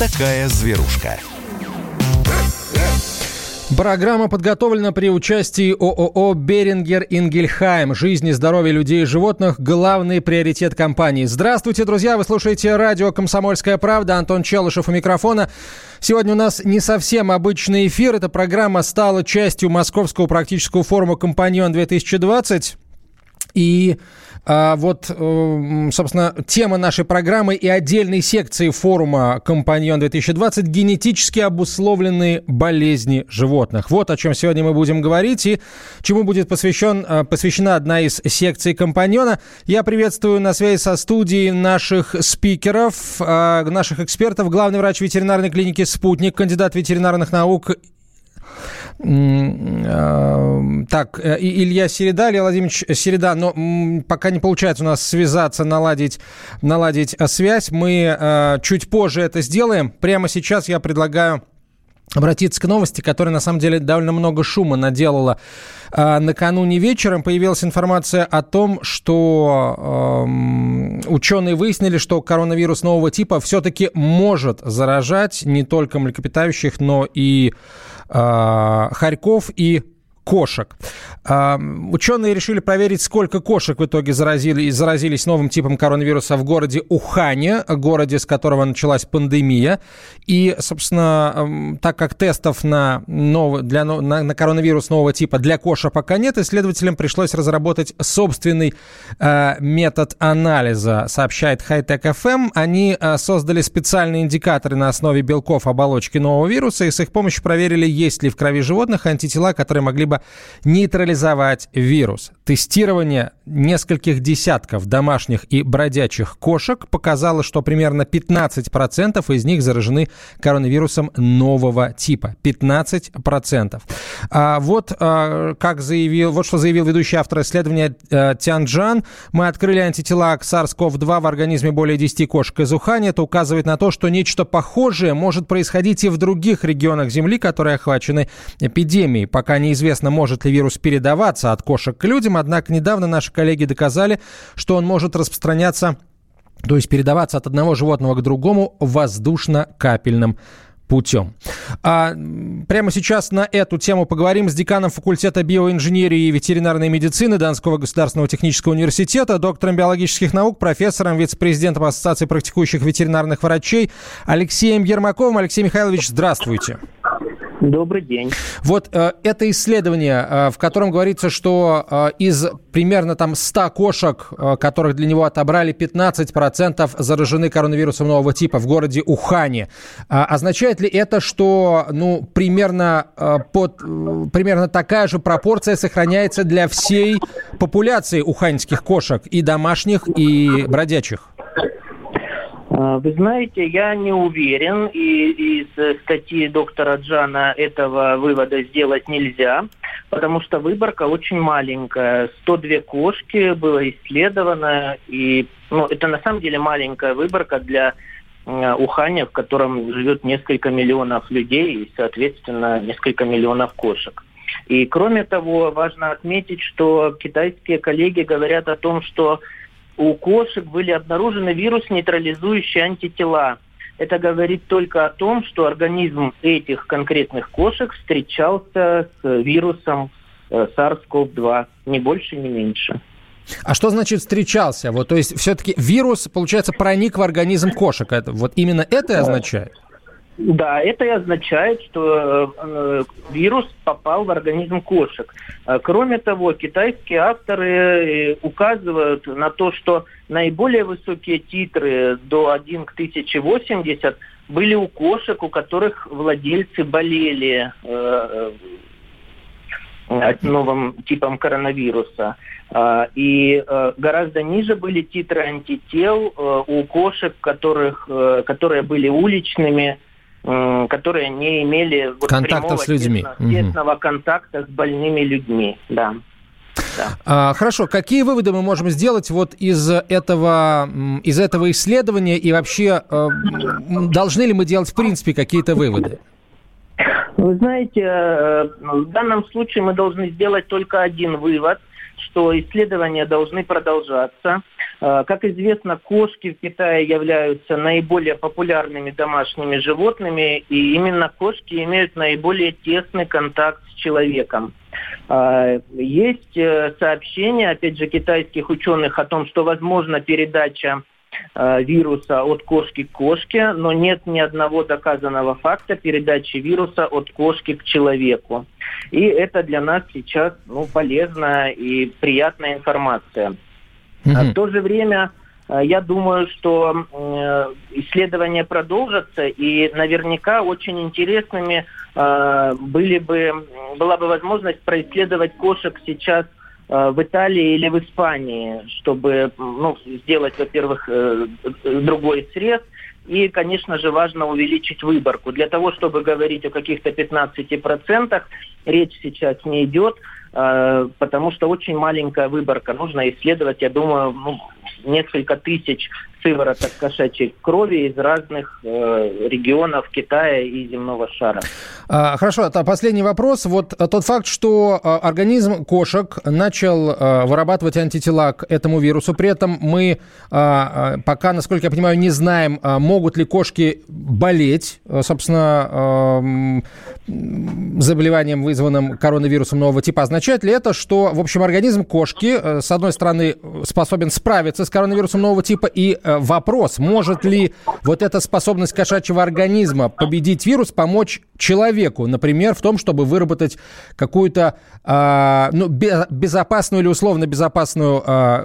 такая зверушка. Программа подготовлена при участии ООО «Берингер Ингельхайм». Жизнь и здоровье людей и животных – главный приоритет компании. Здравствуйте, друзья! Вы слушаете радио «Комсомольская правда». Антон Челышев у микрофона. Сегодня у нас не совсем обычный эфир. Эта программа стала частью Московского практического форума «Компаньон-2020». И а, вот, э, собственно, тема нашей программы и отдельной секции форума «Компаньон-2020» – генетически обусловленные болезни животных. Вот о чем сегодня мы будем говорить и чему будет посвящен, э, посвящена одна из секций «Компаньона». Я приветствую на связи со студией наших спикеров, э, наших экспертов, главный врач ветеринарной клиники «Спутник», кандидат ветеринарных наук так, э, Илья Середа, Илья Владимирович Середа, но пока не получается у нас связаться, наладить, наладить э, связь. Мы чуть позже это сделаем. Прямо сейчас я предлагаю обратиться к новости, которая на самом деле довольно много шума наделала. накануне вечером появилась информация о том, что э, ученые выяснили, что коронавирус нового типа все-таки может заражать не только млекопитающих, но и э, хорьков и кошек. Ученые решили проверить, сколько кошек в итоге заразили, заразились новым типом коронавируса в городе Ухане, городе, с которого началась пандемия. И, собственно, так как тестов на, нов... для... на, на коронавирус нового типа для кошек пока нет, исследователям пришлось разработать собственный э, метод анализа, сообщает Hightech FM. Они э, создали специальные индикаторы на основе белков оболочки нового вируса и с их помощью проверили, есть ли в крови животных антитела, которые могли бы нейтрализовать вирус. Тестирование нескольких десятков домашних и бродячих кошек показало, что примерно 15% из них заражены коронавирусом нового типа. 15%. А вот а, как заявил, вот что заявил ведущий автор исследования а, Тян Джан. Мы открыли антитела к SARS-CoV-2 в организме более 10 кошек из Ухани. Это указывает на то, что нечто похожее может происходить и в других регионах Земли, которые охвачены эпидемией. Пока неизвестно, может ли вирус передаваться от кошек к людям, однако недавно наши коллеги доказали, что он может распространяться, то есть передаваться от одного животного к другому воздушно-капельным путем. А прямо сейчас на эту тему поговорим с деканом факультета биоинженерии и ветеринарной медицины Донского государственного технического университета, доктором биологических наук, профессором, вице-президентом Ассоциации практикующих ветеринарных врачей Алексеем Ермаковым. Алексей Михайлович, здравствуйте. Добрый день. Вот э, это исследование, э, в котором говорится, что э, из примерно там 100 кошек, э, которых для него отобрали, 15% заражены коронавирусом нового типа в городе Ухане. Э, означает ли это, что ну, примерно, э, под, э, примерно такая же пропорция сохраняется для всей популяции уханьских кошек, и домашних, и бродячих? А, вы знаете, я не уверен, и из статьи доктора Джана этого вывода сделать нельзя, потому что выборка очень маленькая. 102 кошки было исследовано, и ну, это на самом деле маленькая выборка для Уханя, в котором живет несколько миллионов людей и, соответственно, несколько миллионов кошек. И кроме того, важно отметить, что китайские коллеги говорят о том, что у кошек были обнаружены вирус-нейтрализующие антитела. Это говорит только о том, что организм этих конкретных кошек встречался с вирусом э, SARS-CoV-2, ни больше, ни меньше. А что значит встречался? Вот, то есть все-таки вирус, получается, проник в организм кошек. Это, вот именно это и означает? Да, это и означает, что э, вирус попал в организм кошек. Э, кроме того, китайские авторы э, указывают на то, что наиболее высокие титры до 1 к 1080 были у кошек, у которых владельцы болели э, э новым типом коронавируса. И гораздо ниже были титры антител у кошек, которых, которые были уличными, которые не имели вот Контактов с людьми. тесного угу. контакта с больными людьми. Да. Да. А, хорошо, какие выводы мы можем сделать вот из этого, из этого исследования и вообще э, должны ли мы делать в принципе какие-то выводы? Вы знаете, э, в данном случае мы должны сделать только один вывод, что исследования должны продолжаться. Э, как известно, кошки в Китае являются наиболее популярными домашними животными, и именно кошки имеют наиболее тесный контакт с человеком. Э, есть э, сообщения, опять же, китайских ученых о том, что возможна передача вируса от кошки к кошке, но нет ни одного доказанного факта передачи вируса от кошки к человеку. И это для нас сейчас ну, полезная и приятная информация. Mm-hmm. В то же время э, я думаю, что э, исследования продолжатся, и наверняка очень интересными э, были бы, была бы возможность происследовать кошек сейчас в Италии или в Испании, чтобы ну, сделать, во-первых, другой срез, и, конечно же, важно увеличить выборку. Для того, чтобы говорить о каких-то 15%, речь сейчас не идет. Э, потому что очень маленькая выборка. Нужно исследовать, я думаю, ну, несколько тысяч сывороток кошачьей крови из разных э, регионов Китая и земного шара. А, хорошо, это последний вопрос. Вот э, тот факт, что э, организм кошек начал э, вырабатывать антитела к этому вирусу, при этом мы пока, насколько я понимаю, не знаем, могут ли кошки болеть, собственно, заболеванием, вызванным коронавирусом нового типа. Означает ли это, что, в общем, организм кошки, э, с одной стороны, способен справиться с коронавирусом нового типа, и э, вопрос, может ли вот эта способность кошачьего организма победить вирус помочь человеку, например, в том, чтобы выработать какую-то э, ну, безопасную или условно безопасную э,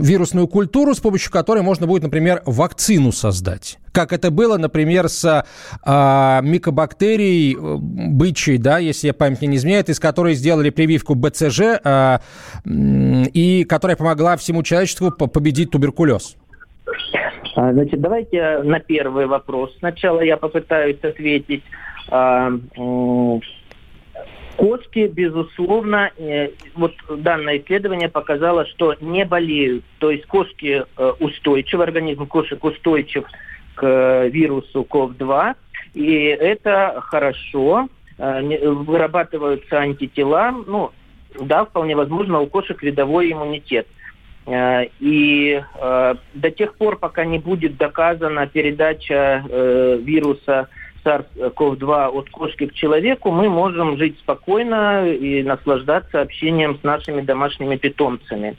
вирусную культуру, с помощью которой можно будет, например, вакцину создать. Как это было, например, с э, микобактерией бычьей, да, если я память не изменяет, из которой сделали прививку БЦЖ, э, и которая помогла всему человечеству победить туберкулез. А, значит, давайте на первый вопрос. Сначала я попытаюсь ответить. А, кошки, безусловно, э, вот данное исследование показало, что не болеют. То есть кошки э, устойчивы, организм кошек устойчив к вирусу COV-2, и это хорошо. Э, вырабатываются антитела. Ну, да, вполне возможно, у кошек видовой иммунитет. Э, и э, до тех пор, пока не будет доказана передача вируса SARS-CoV-2 от кошки к человеку, мы можем жить спокойно и наслаждаться общением с нашими домашними питомцами.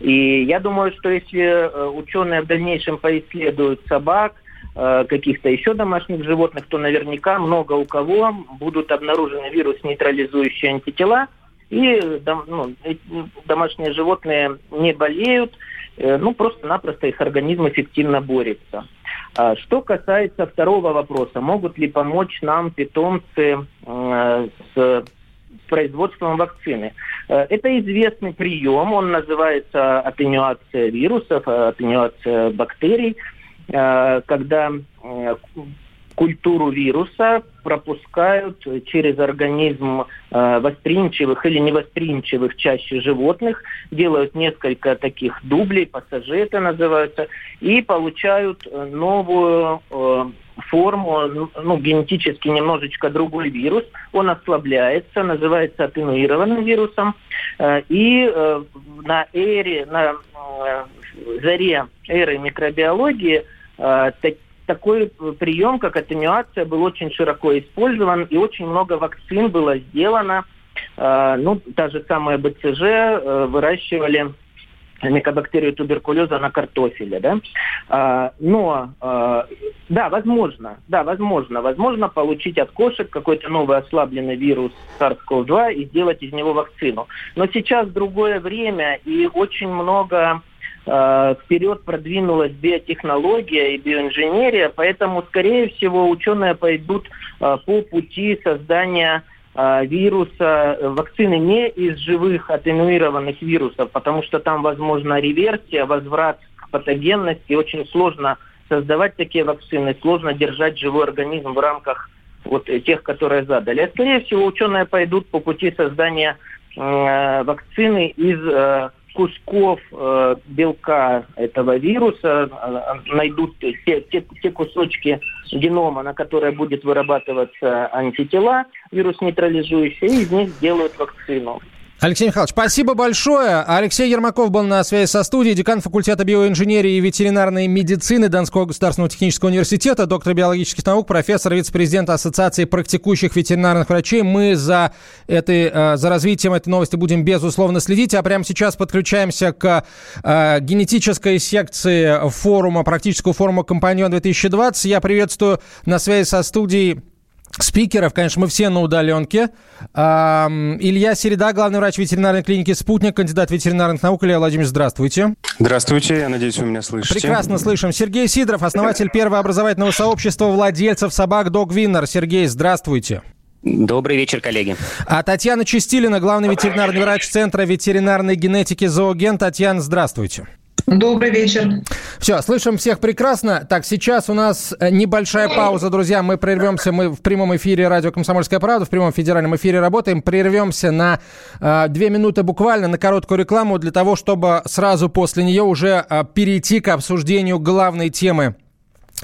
И я думаю, что если ученые в дальнейшем поисследуют собак, каких-то еще домашних животных, то наверняка много у кого будут обнаружены вирус нейтрализующие антитела – и ну, домашние животные не болеют, э, ну, просто-напросто их организм эффективно борется. А что касается второго вопроса, могут ли помочь нам питомцы э, с производством вакцины. Э, это известный прием, он называется атенюация вирусов, атенюация бактерий, когда культуру вируса пропускают через организм э, восприимчивых или невосприимчивых чаще животных, делают несколько таких дублей, пассажи это называется, и получают э, новую э, форму, ну, генетически немножечко другой вирус, он ослабляется, называется атенуированным вирусом, э, и э, на эре, на э, заре эры микробиологии э, такой прием, как атенюация, был очень широко использован, и очень много вакцин было сделано. Э, ну, та же самая БЦЖ э, выращивали микобактерию туберкулеза на картофеле, да. Но, да, возможно, да, возможно, возможно получить от кошек какой-то новый ослабленный вирус SARS-CoV-2 и сделать из него вакцину. Но сейчас другое время и очень много Э, вперед продвинулась биотехнология и биоинженерия, поэтому, скорее всего, ученые пойдут э, по пути создания э, вируса, вакцины не из живых атенуированных вирусов, потому что там возможна реверсия, возврат к патогенности. Очень сложно создавать такие вакцины, сложно держать живой организм в рамках вот тех, которые задали. А скорее всего, ученые пойдут по пути создания э, вакцины из э, кусков э, белка этого вируса, э, найдут те, те, те кусочки генома, на которые будет вырабатываться антитела, вирус нейтрализующий, и из них сделают вакцину. Алексей Михайлович, спасибо большое. Алексей Ермаков был на связи со студией, декан факультета биоинженерии и ветеринарной медицины Донского государственного технического университета, доктор биологических наук, профессор, вице-президент Ассоциации практикующих ветеринарных врачей. Мы за, этой, э, за развитием этой новости будем, безусловно, следить. А прямо сейчас подключаемся к э, генетической секции форума, практического форума «Компаньон 2020». Я приветствую на связи со студией спикеров, конечно, мы все на удаленке. Илья Середа, главный врач ветеринарной клиники «Спутник», кандидат ветеринарных наук. Илья Владимирович, здравствуйте. Здравствуйте, я надеюсь, вы меня слышите. Прекрасно слышим. Сергей Сидоров, основатель первого образовательного сообщества владельцев собак Dog Winner. Сергей, здравствуйте. Добрый вечер, коллеги. А Татьяна Чистилина, главный ветеринарный врач Центра ветеринарной генетики «Зооген». Татьяна, здравствуйте. Добрый вечер. Все, слышим всех прекрасно. Так, сейчас у нас э, небольшая пауза, друзья. Мы прервемся, мы в прямом эфире радио «Комсомольская правда», в прямом федеральном эфире работаем. Прервемся на э, две минуты буквально, на короткую рекламу, для того, чтобы сразу после нее уже э, перейти к обсуждению главной темы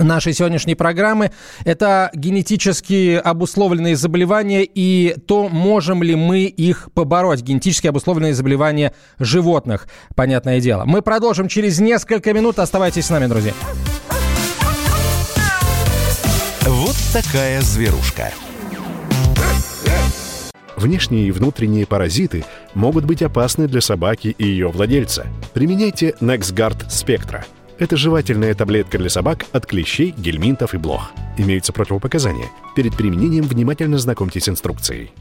нашей сегодняшней программы. Это генетически обусловленные заболевания и то, можем ли мы их побороть. Генетически обусловленные заболевания животных, понятное дело. Мы продолжим через несколько минут. Оставайтесь с нами, друзья. Вот такая зверушка. Внешние и внутренние паразиты могут быть опасны для собаки и ее владельца. Применяйте NexGard Spectra – это жевательная таблетка для собак от клещей, гельминтов и блох. Имеются противопоказания. Перед применением внимательно знакомьтесь с инструкцией.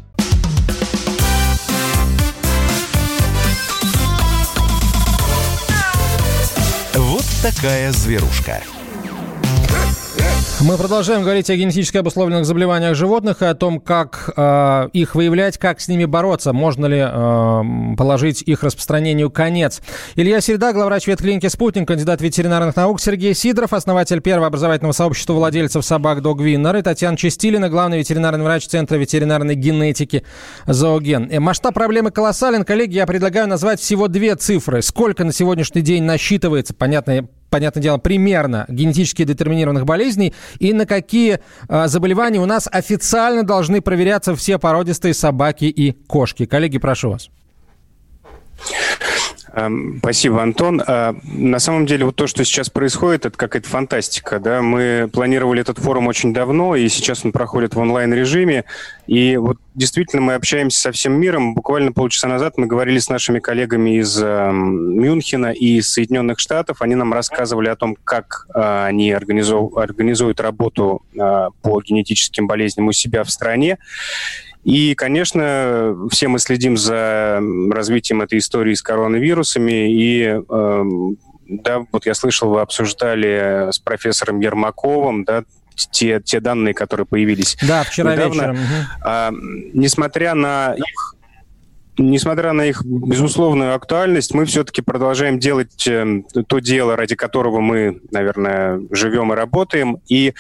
Вот такая зверушка. Мы продолжаем говорить о генетически обусловленных заболеваниях животных и о том, как э, их выявлять, как с ними бороться, можно ли э, положить их распространению конец. Илья Середа, главврач ветклиники «Спутник», кандидат ветеринарных наук, Сергей Сидоров, основатель первого образовательного сообщества владельцев собак «Dog Winner» и Татьяна Чистилина, главный ветеринарный врач Центра ветеринарной генетики «Зооген». Э, масштаб проблемы колоссален. Коллеги, я предлагаю назвать всего две цифры. Сколько на сегодняшний день насчитывается, понятно, понятное дело, примерно генетически детерминированных болезней и на какие э, заболевания у нас официально должны проверяться все породистые собаки и кошки. Коллеги, прошу вас. Эм, спасибо, Антон. Э, на самом деле, вот то, что сейчас происходит, это какая-то фантастика. Да? Мы планировали этот форум очень давно, и сейчас он проходит в онлайн-режиме. И вот действительно мы общаемся со всем миром. Буквально полчаса назад мы говорили с нашими коллегами из э, Мюнхена и из Соединенных Штатов. Они нам рассказывали о том, как э, они организуют работу э, по генетическим болезням у себя в стране. И, конечно, все мы следим за развитием этой истории с коронавирусами. И, э, да, вот я слышал, вы обсуждали с профессором Ермаковым, да, те, те данные, которые появились да, вчера недавно. вечером. А, несмотря на их несмотря на их безусловную актуальность, мы все-таки продолжаем делать э, то дело, ради которого мы, наверное, живем и работаем. И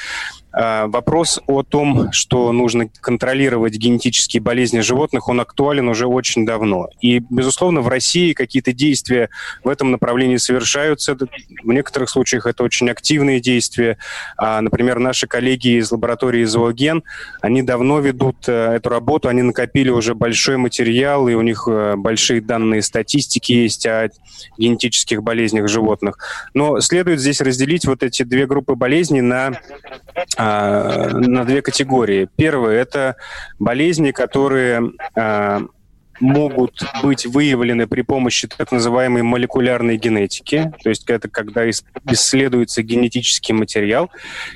вопрос о том, что нужно контролировать генетические болезни животных, он актуален уже очень давно. И, безусловно, в России какие-то действия в этом направлении совершаются. В некоторых случаях это очень активные действия. А, например, наши коллеги из лаборатории «Зооген», они давно ведут э, эту работу, они накопили уже большой материал, и у них э, большие данные статистики есть о генетических болезнях животных. Но следует здесь разделить вот эти две группы болезней на а, на две категории. Первое – это болезни, которые а, могут быть выявлены при помощи так называемой молекулярной генетики, то есть это когда исследуется генетический материал.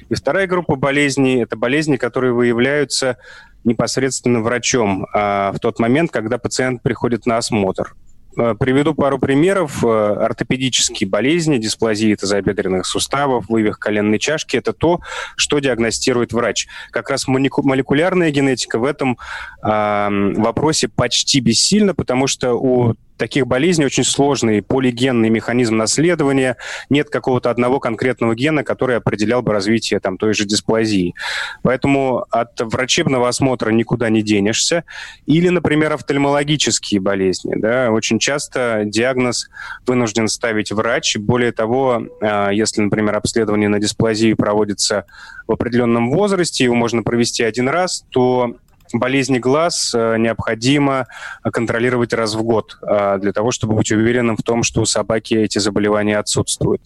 И вторая группа болезней – это болезни, которые выявляются непосредственно врачом а, в тот момент, когда пациент приходит на осмотр. Э, приведу пару примеров. Э, ортопедические болезни, дисплазии тазобедренных суставов, вывих коленной чашки – это то, что диагностирует врач. Как раз молекулярная генетика в этом э, вопросе почти бессильна, потому что у таких болезней очень сложный полигенный механизм наследования. Нет какого-то одного конкретного гена, который определял бы развитие там, той же дисплазии. Поэтому от врачебного осмотра никуда не денешься. Или, например, офтальмологические болезни. Да? Очень часто диагноз вынужден ставить врач. Более того, а, если, например, обследование на дисплазию проводится в определенном возрасте, его можно провести один раз, то болезни глаз необходимо контролировать раз в год для того, чтобы быть уверенным в том, что у собаки эти заболевания отсутствуют.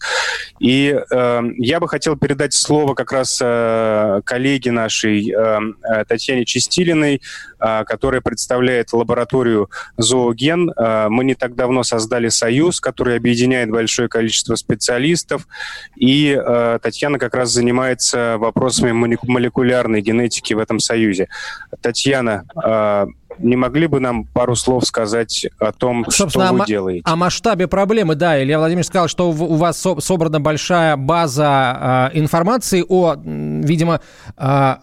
И я бы хотел передать слово как раз коллеге нашей Татьяне Чистилиной, которая представляет лабораторию «Зооген». Мы не так давно создали союз, который объединяет большое количество специалистов, и Татьяна как раз занимается вопросами молекулярной генетики в этом союзе. Татьяна, а, не могли бы нам пару слов сказать о том, Собственно, что вы о делаете? О масштабе проблемы, да. Илья Владимирович сказал, что у вас собрана большая база э, информации о, видимо, э,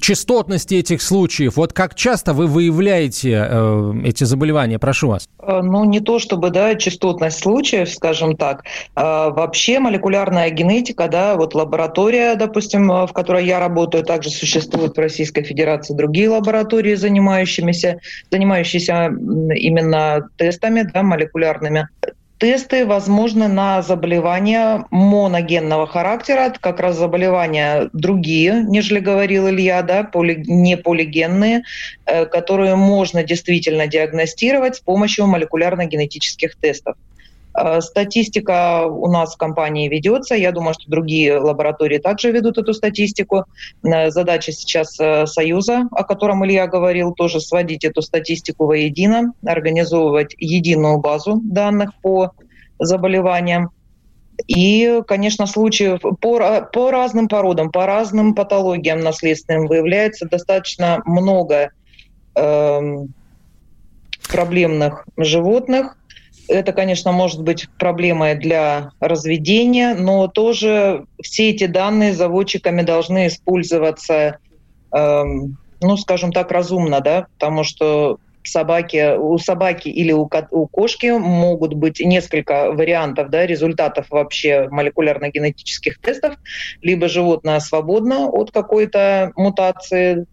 частотности этих случаев. Вот как часто вы выявляете э, эти заболевания? Прошу вас. Э, ну, не то чтобы, да, частотность случаев, скажем так. А вообще молекулярная генетика, да, вот лаборатория, допустим, в которой я работаю, также существует в Российской Федерации другие лаборатории, занимающиеся занимающиеся, занимающиеся именно тестами да, молекулярными. Тесты возможны на заболевания моногенного характера, как раз заболевания другие, нежели говорил Илья, да, поли, не полигенные, э, которые можно действительно диагностировать с помощью молекулярно-генетических тестов. Э, статистика у нас в компании ведется. Я думаю, что другие лаборатории также ведут эту статистику. Э, задача сейчас э, Союза, о котором Илья говорил, тоже сводить эту статистику воедино, организовывать единую базу данных по заболеваниям. И, конечно, случаев по, по разным породам, по разным патологиям наследственным выявляется достаточно много э, проблемных животных, это, конечно, может быть проблемой для разведения, но тоже все эти данные заводчиками должны использоваться, эм, ну, скажем так, разумно, да, потому что собаки, у собаки или у, у кошки могут быть несколько вариантов да, результатов вообще молекулярно-генетических тестов. Либо животное свободно от какой-то мутации,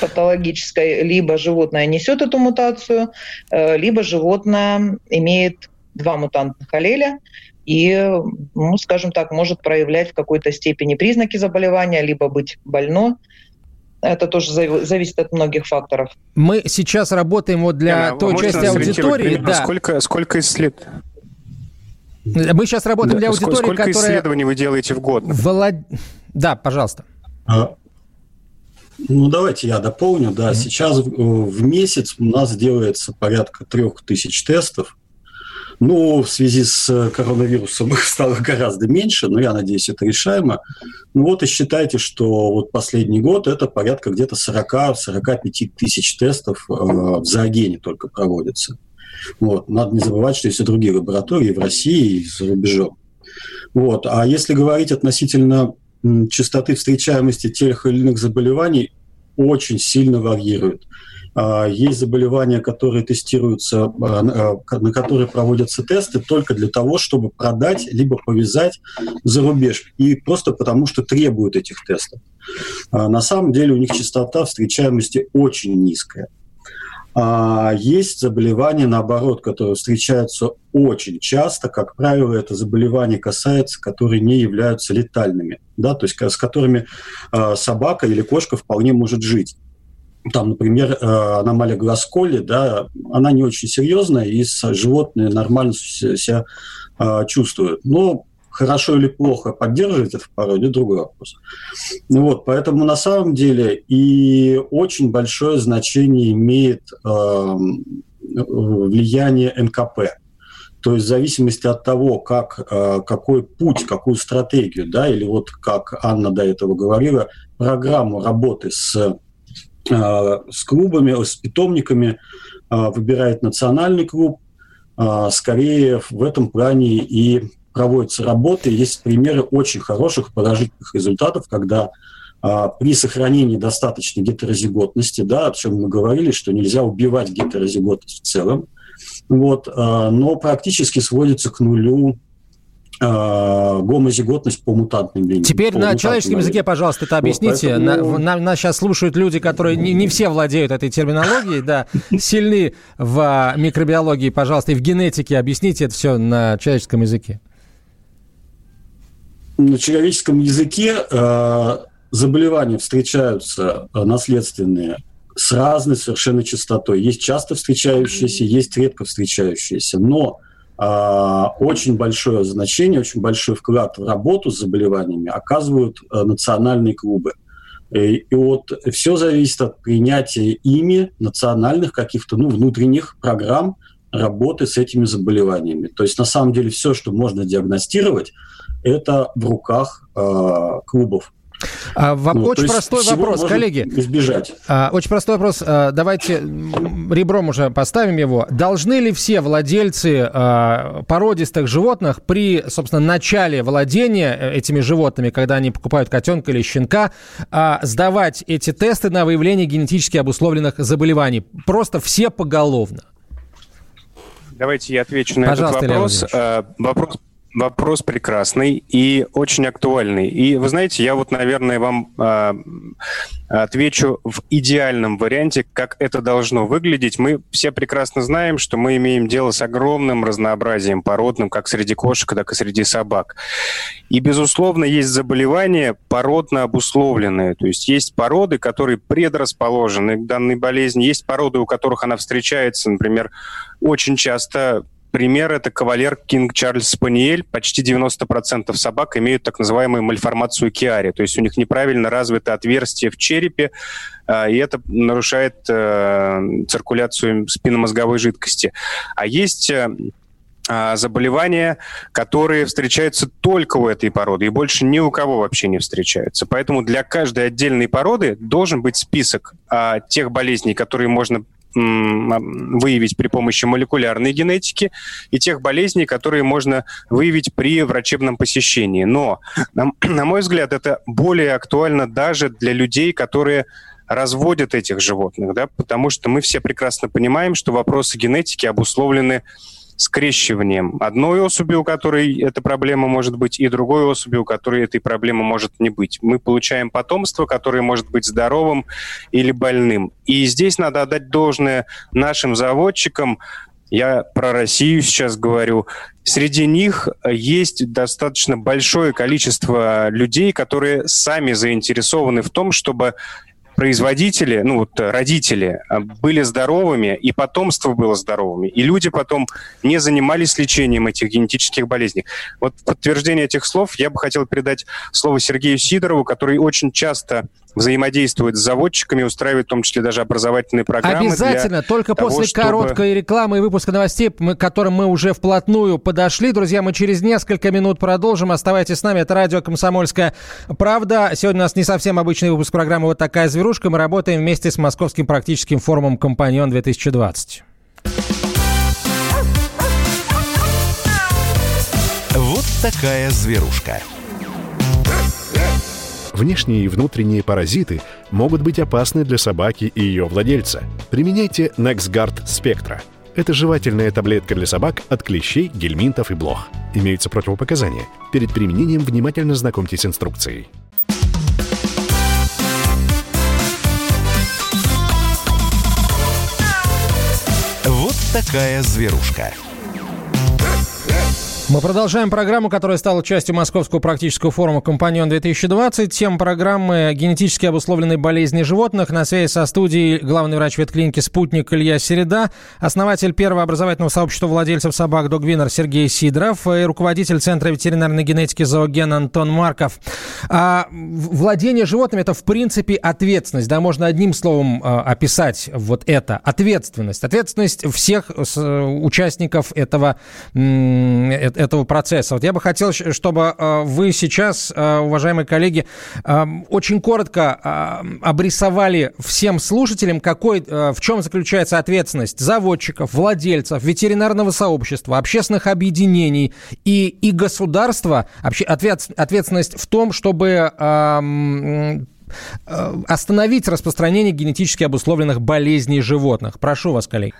патологической, либо животное несет эту мутацию, э, либо животное имеет два мутантных аллеля и, ну, скажем так, может проявлять в какой-то степени признаки заболевания, либо быть больно. Это тоже зависит от многих факторов. Мы сейчас работаем вот для Яна, той части аудитории. Да. Сколько, сколько исследований? Мы сейчас работаем да. для аудитории, Сколько которая... исследований вы делаете в год? Волод... Да, пожалуйста. А, ну, давайте я дополню. Да, mm-hmm. сейчас в, в месяц у нас делается порядка трех тысяч тестов. Ну, в связи с коронавирусом их стало гораздо меньше, но я надеюсь, это решаемо. Ну вот и считайте, что вот последний год это порядка где-то 40-45 тысяч тестов э, в зоогене только проводится. Вот. Надо не забывать, что есть и другие лаборатории в России и за рубежом. Вот. А если говорить относительно частоты встречаемости тех или иных заболеваний очень сильно варьирует. А, есть заболевания, которые тестируются, а, а, на которые проводятся тесты только для того, чтобы продать либо повязать за рубеж. И просто потому, что требуют этих тестов. На самом деле у них частота встречаемости очень низкая. А есть заболевания, наоборот, которые встречаются очень часто. Как правило, это заболевания касается, которые не являются летальными, да, то есть с которыми э, собака или кошка вполне может жить. Там, например, э, аномалия Гласколи, да, она не очень серьезная, и животные нормально себя э, чувствуют. Но хорошо или плохо поддерживать это в породе, другой вопрос. Ну вот, поэтому на самом деле и очень большое значение имеет э, влияние НКП. То есть в зависимости от того, как, э, какой путь, какую стратегию, да, или вот как Анна до этого говорила, программу работы с, э, с клубами, с питомниками э, выбирает национальный клуб, скорее в этом плане и проводятся работы. Есть примеры очень хороших, положительных результатов, когда а, при сохранении достаточной гетерозиготности, да, о чем мы говорили, что нельзя убивать гетерозиготность в целом, вот, а, но практически сводится к нулю а, гомозиготность по мутантным линиям. Теперь на человеческом языке, пожалуйста, это объясните. Вот поэтому... на, на, нас сейчас слушают люди, которые не, не все владеют этой терминологией, да, сильны в микробиологии, пожалуйста, и в генетике. Объясните это все на человеческом языке на человеческом языке э, заболевания встречаются э, наследственные с разной совершенно частотой. Есть часто встречающиеся, есть редко встречающиеся. Но э, очень большое значение, очень большой вклад в работу с заболеваниями оказывают э, национальные клубы. И, и вот все зависит от принятия ими национальных каких-то ну, внутренних программ работы с этими заболеваниями. То есть на самом деле все, что можно диагностировать, это в руках э, клубов. А, ну, очень простой вопрос, коллеги. Избежать. А, очень простой вопрос. А, давайте ребром уже поставим его. Должны ли все владельцы а, породистых животных при, собственно, начале владения э, этими животными, когда они покупают котенка или щенка, а, сдавать эти тесты на выявление генетически обусловленных заболеваний? Просто все поголовно. Давайте я отвечу на Пожалуйста, этот вопрос. Э, вопрос Вопрос прекрасный и очень актуальный. И вы знаете, я вот, наверное, вам э, отвечу в идеальном варианте, как это должно выглядеть. Мы все прекрасно знаем, что мы имеем дело с огромным разнообразием породным, как среди кошек, так и среди собак. И, безусловно, есть заболевания породно обусловленные. То есть есть породы, которые предрасположены к данной болезни, есть породы, у которых она встречается, например, очень часто Пример – это кавалер Кинг Чарльз Спаниель. Почти 90% собак имеют так называемую мальформацию Киари, то есть у них неправильно развито отверстие в черепе, а, и это нарушает э, циркуляцию спинномозговой жидкости. А есть э, а, заболевания, которые встречаются только у этой породы и больше ни у кого вообще не встречаются. Поэтому для каждой отдельной породы должен быть список а, тех болезней, которые можно выявить при помощи молекулярной генетики и тех болезней, которые можно выявить при врачебном посещении. Но, на, мой взгляд, это более актуально даже для людей, которые разводят этих животных, да, потому что мы все прекрасно понимаем, что вопросы генетики обусловлены скрещиванием одной особи, у которой эта проблема может быть, и другой особи, у которой этой проблемы может не быть. Мы получаем потомство, которое может быть здоровым или больным. И здесь надо отдать должное нашим заводчикам, я про Россию сейчас говорю, среди них есть достаточно большое количество людей, которые сами заинтересованы в том, чтобы производители, ну вот э, родители э, были здоровыми, и потомство было здоровыми, и люди потом не занимались лечением этих генетических болезней. Вот в подтверждение этих слов я бы хотел передать слово Сергею Сидорову, который очень часто взаимодействует с заводчиками, устраивает в том числе даже образовательные программы. Обязательно, только того, после чтобы... короткой рекламы и выпуска новостей, мы, к которым мы уже вплотную подошли. Друзья, мы через несколько минут продолжим. Оставайтесь с нами. Это радио «Комсомольская правда». Сегодня у нас не совсем обычный выпуск программы «Вот такая зверушка». Мы работаем вместе с Московским практическим форумом «Компаньон-2020». Вот такая зверушка. Внешние и внутренние паразиты могут быть опасны для собаки и ее владельца. Применяйте NexGard Spectra. Это жевательная таблетка для собак от клещей, гельминтов и блох. Имеются противопоказания. Перед применением внимательно знакомьтесь с инструкцией. Вот такая зверушка. Мы продолжаем программу, которая стала частью Московского практического форума «Компаньон-2020». Тема программы «Генетически обусловленные болезни животных». На связи со студией главный врач ветклиники «Спутник» Илья Середа, основатель первого образовательного сообщества владельцев собак «Догвинер» Сергей Сидоров и руководитель Центра ветеринарной генетики «Зооген» Антон Марков. А владение животными – это, в принципе, ответственность. Да, можно одним словом а, описать вот это. Ответственность. Ответственность всех участников этого, этого процесса. Вот я бы хотел, чтобы э, вы сейчас, э, уважаемые коллеги, э, очень коротко обрисовали всем слушателям, какой, в чем заключается ответственность заводчиков, владельцев, ветеринарного сообщества, общественных объединений и, и государства, ответственность в том, чтобы остановить распространение генетически обусловленных болезней животных. Прошу вас, коллеги.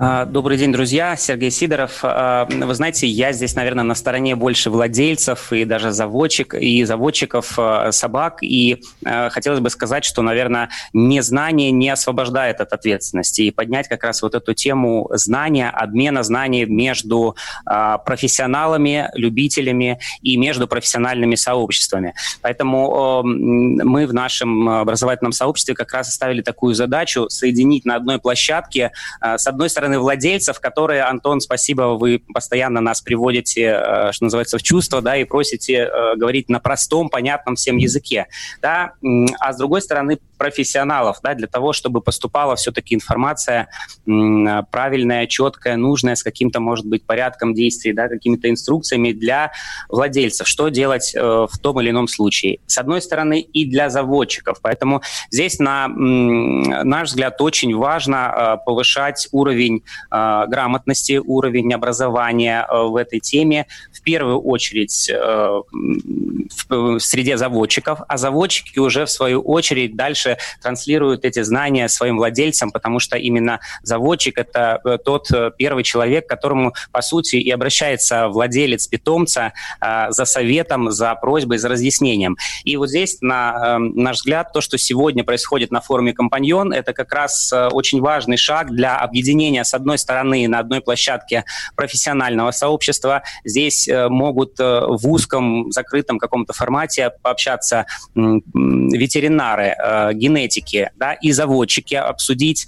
А, добрый день, друзья. Сергей Сидоров. А, вы знаете, я здесь, наверное, на стороне больше владельцев и даже заводчик, и заводчиков а, собак. И хотелось бы сказать, что, наверное, незнание не освобождает от ответственности. И поднять как раз вот эту тему знания, обмена знаний между профессионалами, любителями и между профессиональными сообществами. Поэтому мы в нашем образовательном сообществе как раз оставили такую задачу соединить на одной площадке, с одной стороны, стороны владельцев, которые, Антон, спасибо, вы постоянно нас приводите, э, что называется, в чувство, да, и просите э, говорить на простом, понятном всем языке, да, а с другой стороны профессионалов, да, для того, чтобы поступала все-таки информация правильная, четкая, нужная, с каким-то, может быть, порядком действий, да, какими-то инструкциями для владельцев, что делать э, в том или ином случае. С одной стороны, и для заводчиков. Поэтому здесь, на наш взгляд, очень важно повышать уровень уровень э, грамотности, уровень образования э, в этой теме, в первую очередь э, в, в среде заводчиков, а заводчики уже в свою очередь дальше транслируют эти знания своим владельцам, потому что именно заводчик это э, тот э, первый человек, к которому, по сути, и обращается владелец питомца э, за советом, за просьбой, за разъяснением. И вот здесь, на э, наш взгляд, то, что сегодня происходит на форуме «Компаньон», это как раз э, очень важный шаг для объединения с одной стороны, на одной площадке профессионального сообщества. Здесь э, могут э, в узком, закрытом каком-то формате пообщаться ветеринары, э, генетики да, и заводчики, обсудить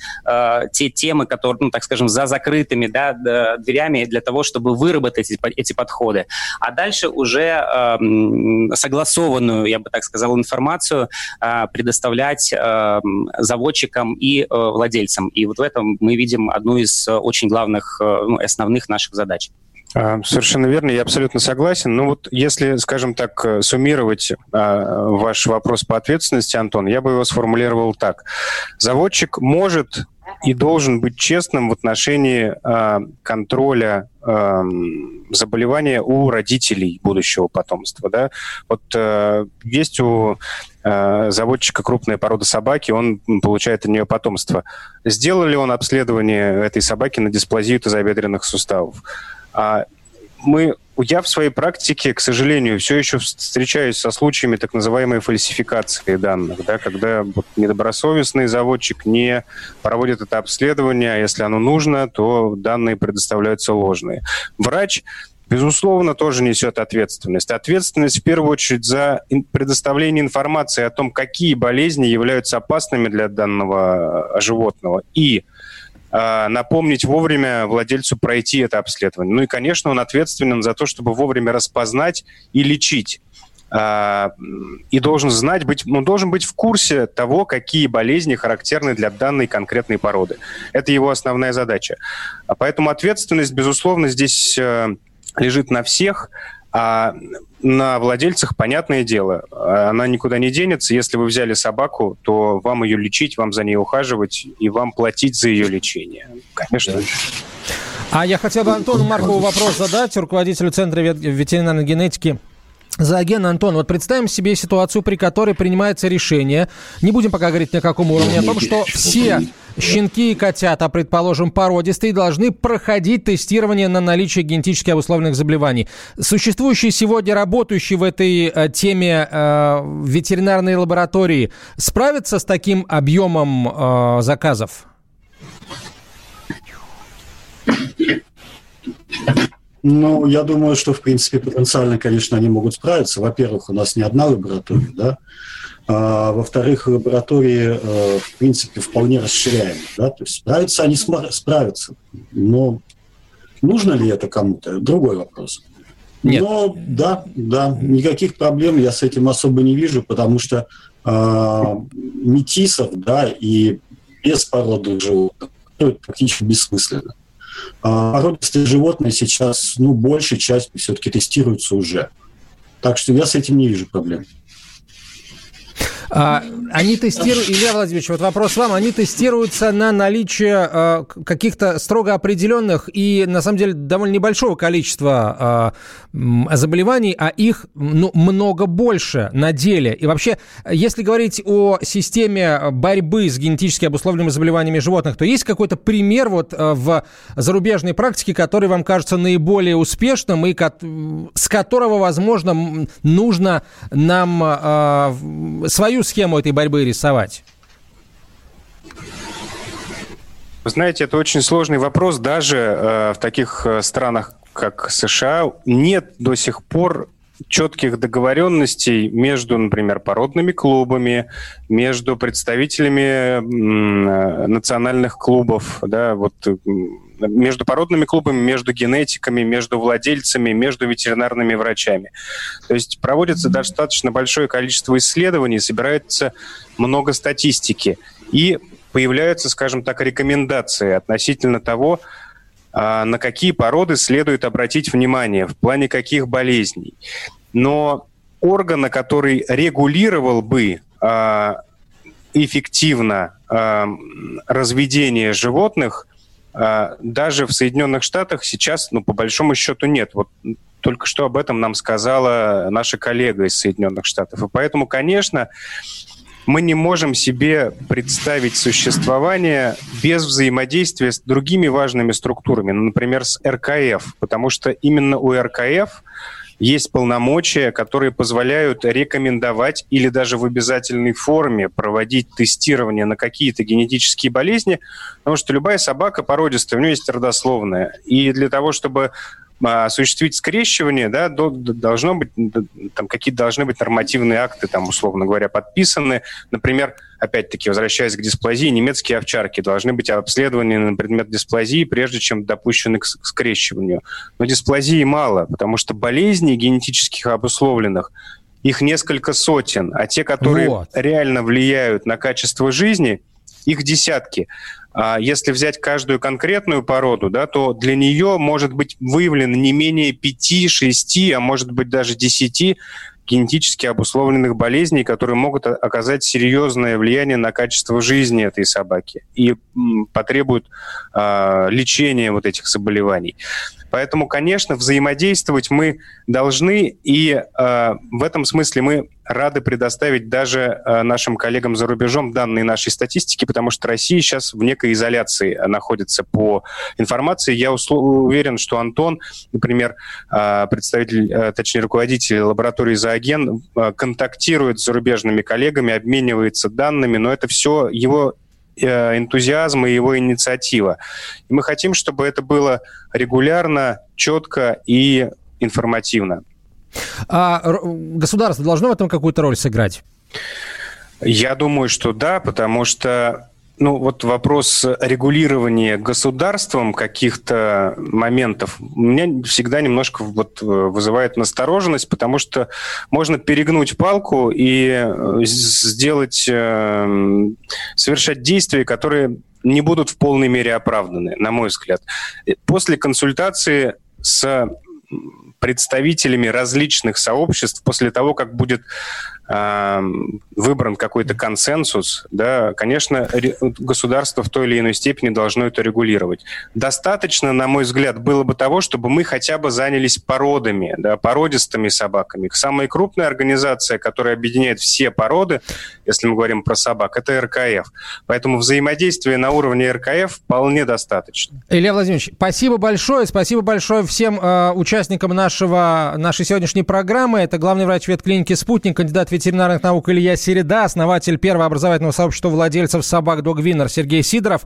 те темы, которые, ну, так скажем, за закрытыми да, дверями для того, чтобы выработать эти, подходы. А дальше уже согласованную, я бы так сказал, информацию предоставлять заводчикам и владельцам. И вот в этом мы видим одну из э, очень главных, э, ну, основных наших задач. А, совершенно верно, я абсолютно согласен. Ну вот если, скажем так, э, суммировать а, ваш вопрос по ответственности, Антон, я бы его сформулировал так. Заводчик может и должен быть честным в отношении а, контроля а, заболевания у родителей будущего потомства. Да? Вот а, есть у а, заводчика крупная порода собаки, он получает от нее потомство. Сделал ли он обследование этой собаки на дисплазию тазобедренных суставов? А мы, я в своей практике, к сожалению, все еще встречаюсь со случаями так называемой фальсификации данных, да, когда недобросовестный заводчик не проводит это обследование, а если оно нужно, то данные предоставляются ложные. Врач безусловно, тоже несет ответственность. Ответственность в первую очередь за предоставление информации о том, какие болезни являются опасными для данного э, животного. И напомнить вовремя владельцу пройти это обследование. Ну и, конечно, он ответственен за то, чтобы вовремя распознать и лечить а, и должен знать, быть, он должен быть в курсе того, какие болезни характерны для данной конкретной породы. Это его основная задача. А поэтому ответственность, безусловно, здесь э, лежит на всех. А на владельцах, понятное дело, она никуда не денется. Если вы взяли собаку, то вам ее лечить, вам за ней ухаживать и вам платить за ее лечение. Конечно. А я хотел бы Антону Маркову вопрос задать, руководителю Центра ветеринарной генетики Зооген Антон, вот представим себе ситуацию, при которой принимается решение, не будем пока говорить на каком уровне, о том, что все щенки и котята, предположим, породистые, должны проходить тестирование на наличие генетически обусловленных заболеваний. Существующие сегодня работающие в этой э, теме э, ветеринарные лаборатории справятся с таким объемом э, заказов? Ну, я думаю, что, в принципе, потенциально, конечно, они могут справиться. Во-первых, у нас не одна лаборатория, да. А, во-вторых, лаборатории, э, в принципе, вполне расширяемы, да. То есть справятся они справятся. Но нужно ли это кому-то? Другой вопрос. Нет. Но да, да, никаких проблем я с этим особо не вижу, потому что э, метисов, да, и без породы животных, это практически бессмысленно. А породистые животные сейчас, ну, большей частью все-таки тестируются уже. Так что я с этим не вижу проблем. А, они тестируют, Илья Владимирович, вот вопрос вам, они тестируются на наличие а, каких-то строго определенных и, на самом деле, довольно небольшого количества а, заболеваний, а их ну, много больше на деле. И вообще, если говорить о системе борьбы с генетически обусловленными заболеваниями животных, то есть какой-то пример вот а, в зарубежной практике, который вам кажется наиболее успешным и с которого, возможно, нужно нам а, свою схему этой борьбы рисовать? Вы знаете, это очень сложный вопрос. Даже э, в таких э, странах, как США, нет до сих пор четких договоренностей между, например, породными клубами, между представителями э, национальных клубов, да, вот между породными клубами, между генетиками, между владельцами, между ветеринарными врачами. То есть проводится достаточно большое количество исследований, собирается много статистики. И появляются, скажем так, рекомендации относительно того, а, на какие породы следует обратить внимание, в плане каких болезней. Но органа, который регулировал бы а, эффективно а, разведение животных, даже в Соединенных Штатах сейчас, ну, по большому счету, нет. Вот только что об этом нам сказала наша коллега из Соединенных Штатов. И поэтому, конечно, мы не можем себе представить существование без взаимодействия с другими важными структурами, ну, например, с РКФ, потому что именно у РКФ есть полномочия, которые позволяют рекомендовать или даже в обязательной форме проводить тестирование на какие-то генетические болезни, потому что любая собака породистая, у нее есть родословная. И для того, чтобы осуществить скрещивание, да, должно быть, там какие-то должны быть нормативные акты, там, условно говоря, подписаны. Например, опять-таки, возвращаясь к дисплазии, немецкие овчарки должны быть обследованы на предмет дисплазии, прежде чем допущены к скрещиванию. Но дисплазии мало, потому что болезней генетических обусловленных их несколько сотен, а те, которые вот. реально влияют на качество жизни, их десятки. А если взять каждую конкретную породу, да, то для нее может быть выявлено не менее 5-6, а может быть даже 10 генетически обусловленных болезней, которые могут оказать серьезное влияние на качество жизни этой собаки и потребуют э, лечения вот этих заболеваний. Поэтому, конечно, взаимодействовать мы должны, и э, в этом смысле мы рады предоставить даже э, нашим коллегам за рубежом данные нашей статистики, потому что Россия сейчас в некой изоляции находится по информации. Я уверен, что Антон, например, э, представитель, э, точнее, руководитель лаборатории Зооген, контактирует с зарубежными коллегами, обменивается данными, но это все его энтузиазм и его инициатива. И мы хотим, чтобы это было регулярно, четко и информативно. А государство должно в этом какую-то роль сыграть? Я думаю, что да, потому что ну, вот вопрос регулирования государством каких-то моментов меня всегда немножко вот э, вызывает настороженность, потому что можно перегнуть палку и э, сделать, э, совершать действия, которые не будут в полной мере оправданы, на мой взгляд. После консультации с представителями различных сообществ, после того, как будет выбран какой-то консенсус, да, конечно, государство в той или иной степени должно это регулировать. Достаточно, на мой взгляд, было бы того, чтобы мы хотя бы занялись породами, да, породистыми собаками. Самая крупная организация, которая объединяет все породы, если мы говорим про собак, это РКФ. Поэтому взаимодействие на уровне РКФ вполне достаточно. Илья Владимирович, спасибо большое. Спасибо большое всем э, участникам нашего, нашей сегодняшней программы. Это главный врач ветклиники «Спутник», кандидат ветеринарных наук Илья Середа, основатель первого образовательного сообщества владельцев собак Догвинер Сергей Сидоров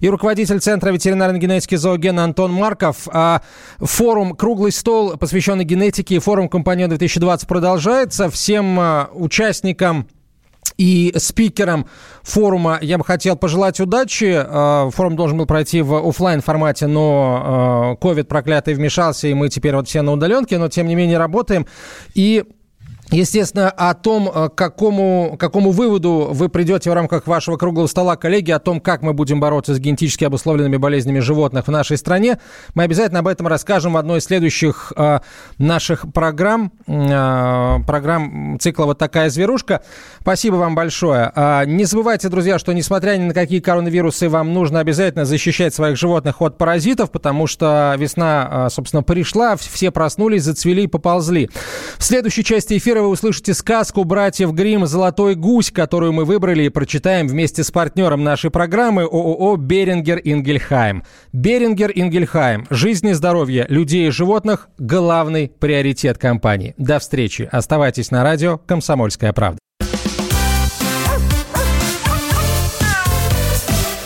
и руководитель Центра ветеринарной генетики зоогена Антон Марков. А форум «Круглый стол», посвященный генетике, форум «Компания 2020» продолжается. Всем а, участникам и спикерам форума я бы хотел пожелать удачи. А, форум должен был пройти в офлайн формате, но ковид проклятый вмешался, и мы теперь вот все на удаленке, но тем не менее работаем. И Естественно, о том, э, какому, какому выводу вы придете в рамках вашего круглого стола, коллеги, о том, как мы будем бороться с генетически обусловленными болезнями животных в нашей стране, мы обязательно об этом расскажем в одной из следующих э, наших программ, э, программ цикла «Вот такая зверушка». Спасибо вам большое. Э, не забывайте, друзья, что несмотря ни на какие коронавирусы, вам нужно обязательно защищать своих животных от паразитов, потому что весна, э, собственно, пришла, все проснулись, зацвели и поползли. В следующей части эфира вы услышите сказку братьев Грим «Золотой гусь», которую мы выбрали и прочитаем вместе с партнером нашей программы ООО «Берингер Ингельхайм». «Берингер Ингельхайм. Жизнь и здоровье людей и животных – главный приоритет компании». До встречи. Оставайтесь на радио «Комсомольская правда».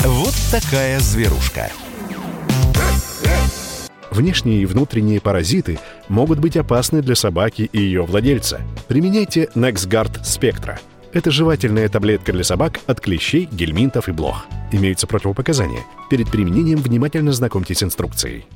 Вот такая зверушка. Внешние и внутренние паразиты могут быть опасны для собаки и ее владельца. Применяйте NexGard Spectra. Это жевательная таблетка для собак от клещей, гельминтов и блох. Имеются противопоказания. Перед применением внимательно знакомьтесь с инструкцией.